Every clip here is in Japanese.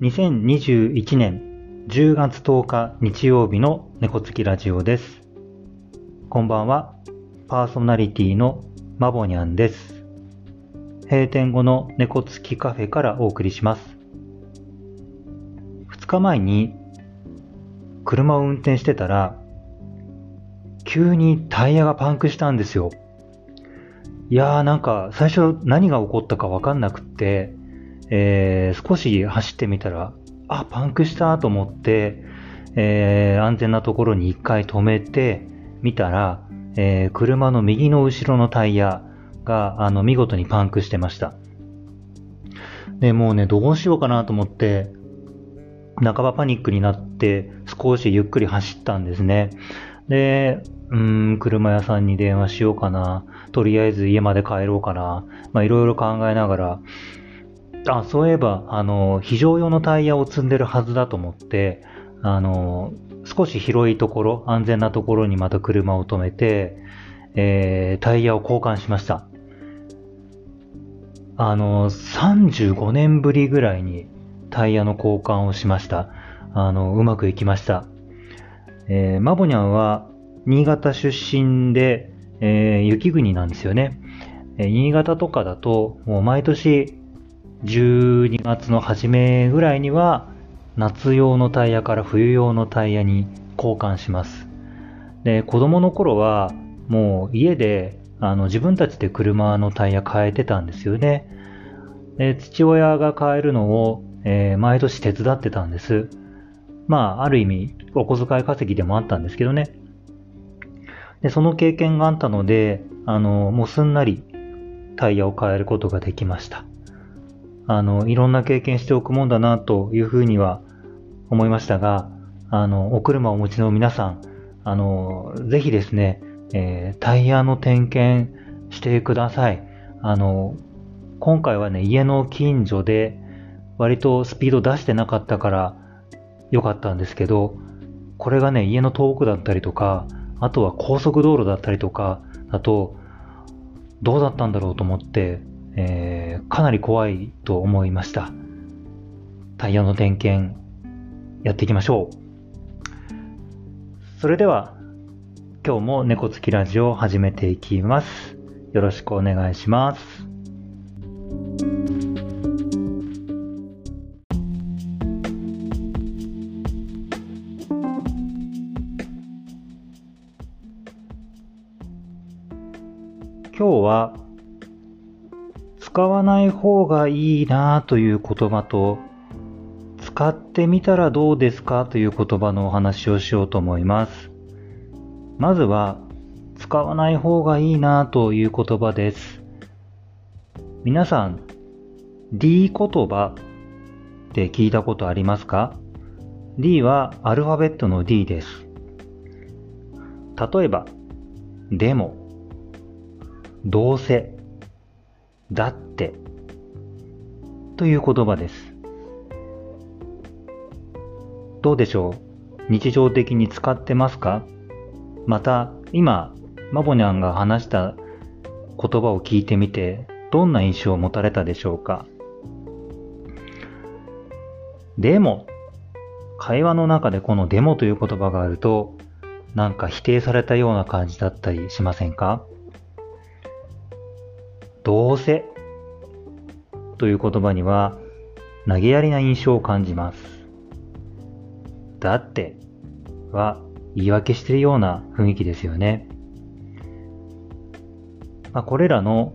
2021年10月10日日曜日の猫つきラジオです。こんばんは、パーソナリティのマボニャンです。閉店後の猫つきカフェからお送りします。2日前に車を運転してたら、急にタイヤがパンクしたんですよ。いやーなんか最初何が起こったかわかんなくって、えー、少し走ってみたら、あ、パンクしたと思って、えー、安全なところに一回止めてみたら、えー、車の右の後ろのタイヤが、あの、見事にパンクしてました。で、もうね、どうしようかなと思って、半ばパニックになって、少しゆっくり走ったんですね。で、うん、車屋さんに電話しようかな。とりあえず家まで帰ろうかな。まあ、いろいろ考えながら、あ、そういえば、あの、非常用のタイヤを積んでるはずだと思って、あの、少し広いところ、安全なところにまた車を止めて、えー、タイヤを交換しました。あの、35年ぶりぐらいにタイヤの交換をしました。あの、うまくいきました。えー、マボニャンは新潟出身で、えー、雪国なんですよね。えー、新潟とかだと、もう毎年12月の初めぐらいには夏用のタイヤから冬用のタイヤに交換します。で、子供の頃はもう家であの自分たちで車のタイヤ変えてたんですよね。で父親が変えるのを、えー、毎年手伝ってたんです。まあ、ある意味、お小遣い稼ぎでもあったんですけどね。で、その経験があったので、あの、もうすんなりタイヤを変えることができました。あの、いろんな経験しておくもんだなというふうには思いましたが、あの、お車をお持ちの皆さん、あの、ぜひですね、えー、タイヤの点検してください。あの、今回はね、家の近所で割とスピード出してなかったから良かったんですけど、これがね、家の遠くだったりとか、あとは高速道路だったりとかだと、どうだったんだろうと思って、えー、かなり怖いと思いました。タイヤの点検、やっていきましょう。それでは、今日も猫つきラジオを始めていきます。よろしくお願いします。今日は使わない方がいいなという言葉と、使ってみたらどうですかという言葉のお話をしようと思います。まずは、使わない方がいいなという言葉です。皆さん、D 言葉って聞いたことありますか ?D はアルファベットの D です。例えば、でも、どうせ、だって、という言葉です。どうでしょう？日常的に使ってますか？また、今、マボニャンが話した言葉を聞いてみて、どんな印象を持たれたでしょうか？でも、会話の中でこのでもという言葉があると、なんか否定されたような感じだったりしませんか？どうせという言葉には投げやりな印象を感じます。だっては言い訳しているような雰囲気ですよね。まあ、これらの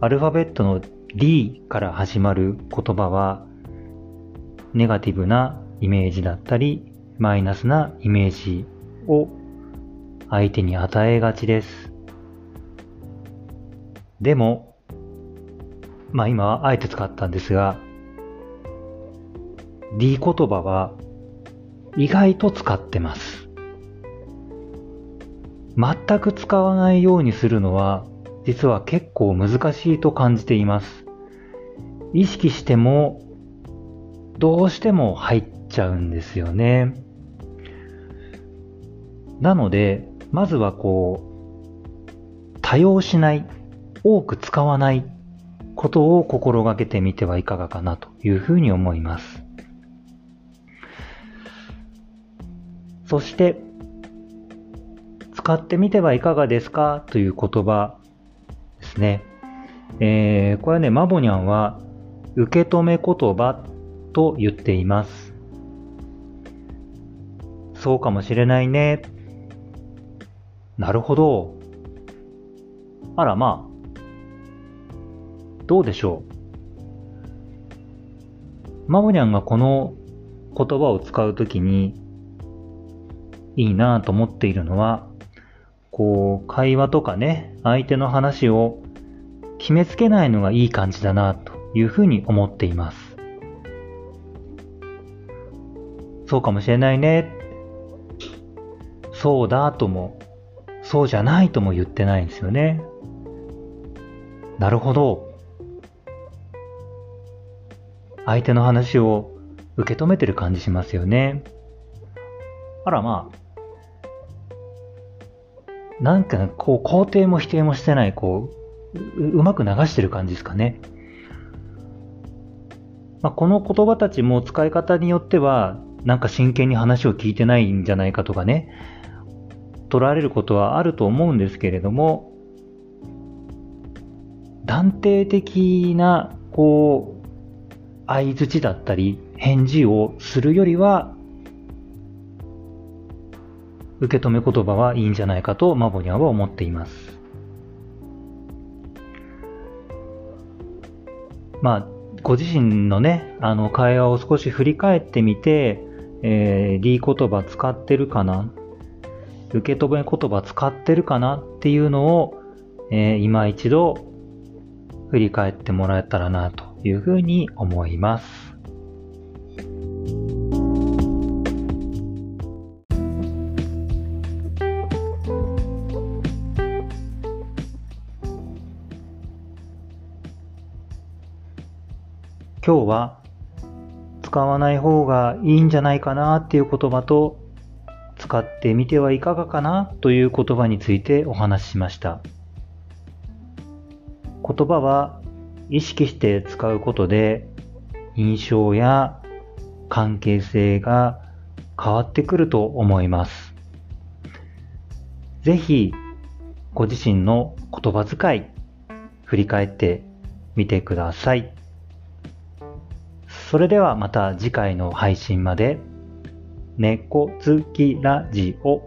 アルファベットの D から始まる言葉はネガティブなイメージだったりマイナスなイメージを相手に与えがちです。でも、まあ今はあえて使ったんですが、D 言葉は意外と使ってます。全く使わないようにするのは実は結構難しいと感じています。意識してもどうしても入っちゃうんですよね。なので、まずはこう、多用しない多く使わないことを心がけてみてはいかがかなというふうに思います。そして、使ってみてはいかがですかという言葉ですね。えー、これはね、マボニャンは受け止め言葉と言っています。そうかもしれないね。なるほど。あらまあ。どうでしょう？マボニャンがこの言葉を使うときにいいなと思っているのは、こう、会話とかね、相手の話を決めつけないのがいい感じだなというふうに思っています。そうかもしれないね。そうだとも、そうじゃないとも言ってないんですよね。なるほど。相手の話を受け止めてる感じしますよね。あらまあ、なんか、こう、肯定も否定もしてない、こう、ううまく流してる感じですかね。まあ、この言葉たちも使い方によっては、なんか真剣に話を聞いてないんじゃないかとかね、取られることはあると思うんですけれども、断定的な、こう、相づちだったり、返事をするよりは、受け止め言葉はいいんじゃないかとマボニャンは思っています。まあ、ご自身のね、あの会話を少し振り返ってみて、えー、D 言葉使ってるかな？受け止め言葉使ってるかな？っていうのを、えー、今一度振り返ってもらえたらなというふうに思います。今日は使わない方がいいんじゃないかなっていう言葉と使ってみてはいかがかなという言葉についてお話ししました。言葉は意識して使うことで印象や関係性が変わってくると思います。ぜひご自身の言葉遣い振り返ってみてください。それではまた次回の配信まで。猫好きラジオ